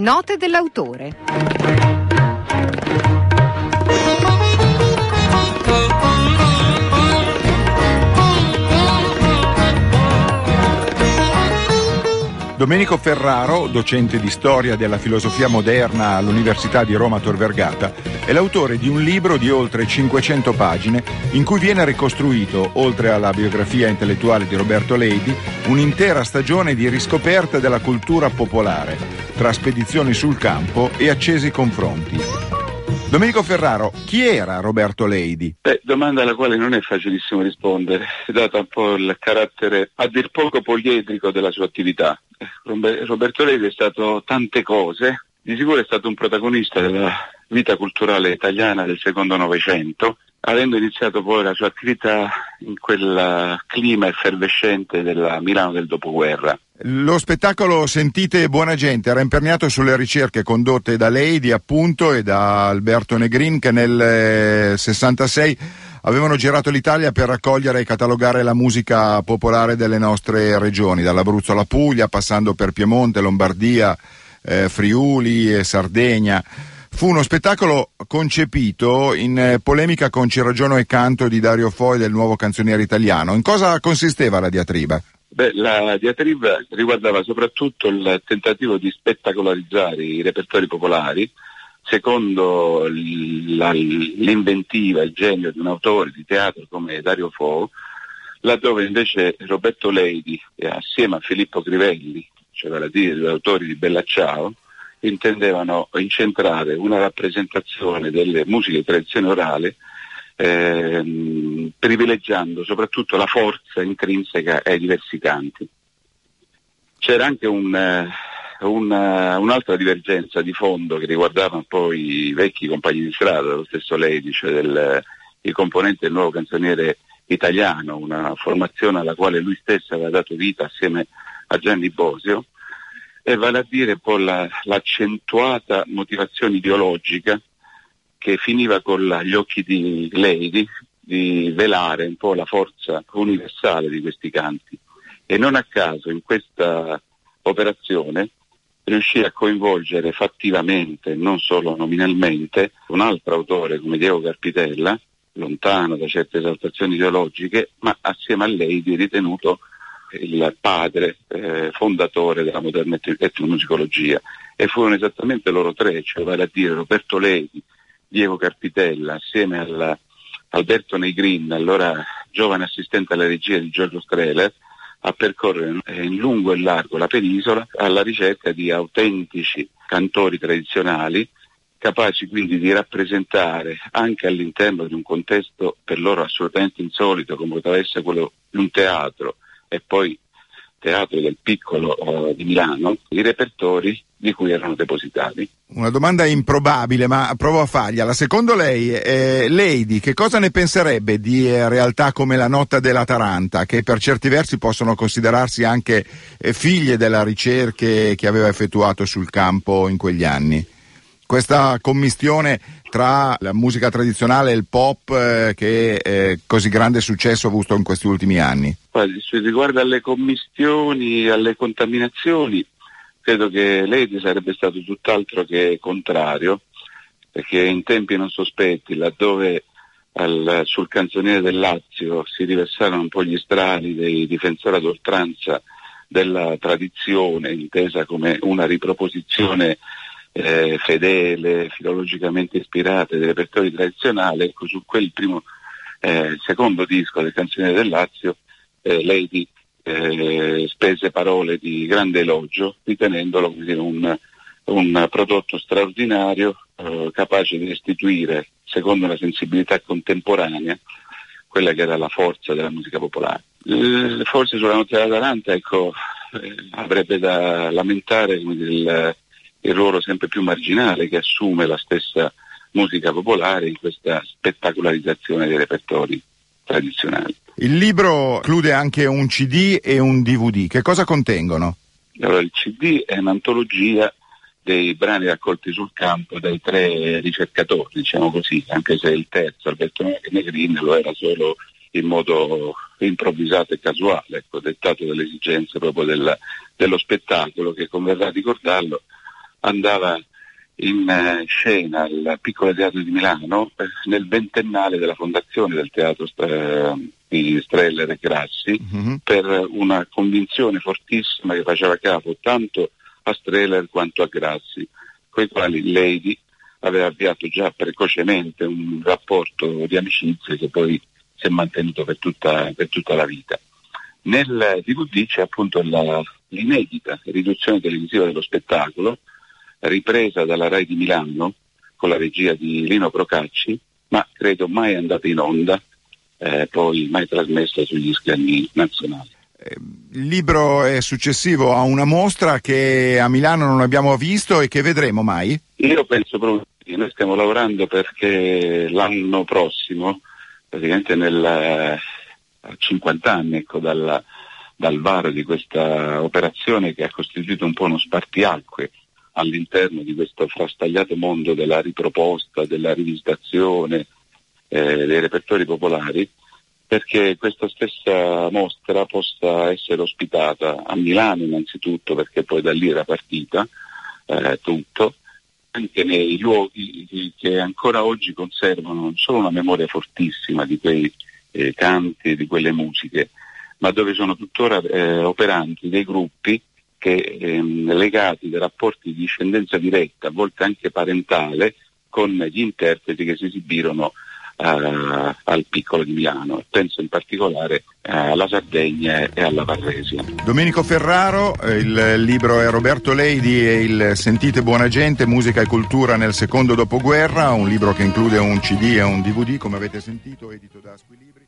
Note dell'autore. Domenico Ferraro, docente di storia della filosofia moderna all'Università di Roma Tor Vergata, è l'autore di un libro di oltre 500 pagine in cui viene ricostruito, oltre alla biografia intellettuale di Roberto Leidi, un'intera stagione di riscoperta della cultura popolare, tra spedizioni sul campo e accesi confronti. Domenico Ferraro, chi era Roberto Leidi? Beh, domanda alla quale non è facilissimo rispondere, data un po' il carattere a dir poco poliedrico della sua attività. Roberto Levi è stato tante cose, di sicuro è stato un protagonista della vita culturale italiana del secondo Novecento, avendo iniziato poi la sua attività in quel clima effervescente della Milano del dopoguerra. Lo spettacolo Sentite buona gente era imperniato sulle ricerche condotte da Leidi appunto e da Alberto Negrin che nel 66 eh, avevano girato l'Italia per raccogliere e catalogare la musica popolare delle nostre regioni, dall'Abruzzo alla Puglia, passando per Piemonte, Lombardia, eh, Friuli e Sardegna. Fu uno spettacolo concepito in eh, polemica con Ciragiono e Canto di Dario Foi del nuovo canzoniere italiano. In cosa consisteva la diatriba? Beh, la diatriba riguardava soprattutto il tentativo di spettacolarizzare i repertori popolari, secondo la, l'inventiva, il genio di un autore di teatro come Dario Fo, laddove invece Roberto Leidi, assieme a Filippo Crivelli, cioè vale a dire gli autori di Bella Ciao, intendevano incentrare una rappresentazione delle musiche di tradizione orale ehm, privilegiando soprattutto la forza intrinseca ai diversi canti. C'era anche un, eh, una, un'altra divergenza di fondo che riguardava un po' i vecchi compagni di strada, lo stesso Lady, cioè del, il componente del nuovo canzoniere italiano, una formazione alla quale lui stesso aveva dato vita assieme a Gianni Bosio, e vale a dire un po' la, l'accentuata motivazione ideologica che finiva con gli occhi di Lady di velare un po' la forza universale di questi canti. E non a caso in questa operazione riuscì a coinvolgere fattivamente, non solo nominalmente, un altro autore come Diego Carpitella, lontano da certe esaltazioni ideologiche, ma assieme a lei di ritenuto il padre eh, fondatore della moderna etnomusicologia. E furono esattamente loro tre, cioè vale a dire Roberto Levi, Diego Carpitella, assieme a Alberto Negrin, allora giovane assistente alla regia di Giorgio Streller, a percorrere in lungo e largo la penisola alla ricerca di autentici cantori tradizionali capaci quindi di rappresentare anche all'interno di un contesto per loro assolutamente insolito come poteva essere quello di un teatro e poi teatro del piccolo uh, di Milano, i repertori di cui erano depositati. Una domanda improbabile, ma provo a fargliela. Secondo lei, eh, Lady, che cosa ne penserebbe di eh, realtà come la Notte della Taranta, che per certi versi possono considerarsi anche eh, figlie della ricerca che aveva effettuato sul campo in quegli anni? Questa commistione tra la musica tradizionale e il pop eh, che eh, così grande successo ha avuto in questi ultimi anni? Riguardo alle commistioni, alle contaminazioni, credo che Lady sarebbe stato tutt'altro che contrario, perché in tempi non sospetti, laddove al, sul canzoniere del Lazio si riversarono un po' gli strali dei difensori ad oltranza della tradizione, intesa come una riproposizione eh, fedele, filologicamente ispirata del repertorio tradizionale, ecco su quel primo, eh, secondo disco del canzoniere del Lazio, eh, Lady eh, spese parole di grande elogio, ritenendolo dire, un, un, prodotto straordinario, eh, capace di restituire, secondo una sensibilità contemporanea, quella che era la forza della musica popolare. Eh, forse sulla notte dell'Atalanta ecco, avrebbe da lamentare il, il ruolo sempre più marginale che assume la stessa musica popolare in questa spettacolarizzazione dei repertori tradizionali. Il libro include anche un CD e un DVD. Che cosa contengono? Allora, il CD è un'antologia dei brani raccolti sul campo dai tre ricercatori, diciamo così, anche se il terzo, Alberto Negrin, lo era solo in modo improvvisato e casuale, ecco, dettato dalle esigenze proprio del, dello spettacolo che converrà ricordarlo andava in eh, scena al Piccolo Teatro di Milano eh, nel ventennale della fondazione del teatro eh, di Streller e Grassi mm-hmm. per una convinzione fortissima che faceva capo tanto a Streller quanto a Grassi, con i quali Lady aveva avviato già precocemente un rapporto di amicizia che poi si è mantenuto per tutta, per tutta la vita. Nel DVD c'è appunto la, l'inedita riduzione televisiva dello spettacolo, ripresa dalla RAI di Milano con la regia di Lino Procacci, ma credo mai andata in onda, eh, poi mai trasmessa sugli schermi nazionali. Il libro è successivo a una mostra che a Milano non abbiamo visto e che vedremo mai? Io penso proprio che noi stiamo lavorando perché l'anno prossimo, praticamente nel, a 50 anni ecco, dal, dal varo di questa operazione che ha costituito un po' uno spartiacque all'interno di questo frastagliato mondo della riproposta, della rivisitazione eh, dei repertori popolari, perché questa stessa mostra possa essere ospitata a Milano innanzitutto, perché poi da lì era partita eh, tutto, anche nei luoghi che ancora oggi conservano non solo una memoria fortissima di quei eh, canti, di quelle musiche, ma dove sono tuttora eh, operanti dei gruppi che ehm, legati da rapporti di discendenza diretta, a volte anche parentale, con gli interpreti che si esibirono Uh, al piccolo di Milano. Penso in particolare uh, alla Sardegna e alla Varresia. Domenico Ferraro, eh, il libro è Roberto Leidi e il Sentite buona gente, musica e cultura nel secondo dopoguerra, un libro che include un CD e un DVD, come avete sentito, edito da Squilibri.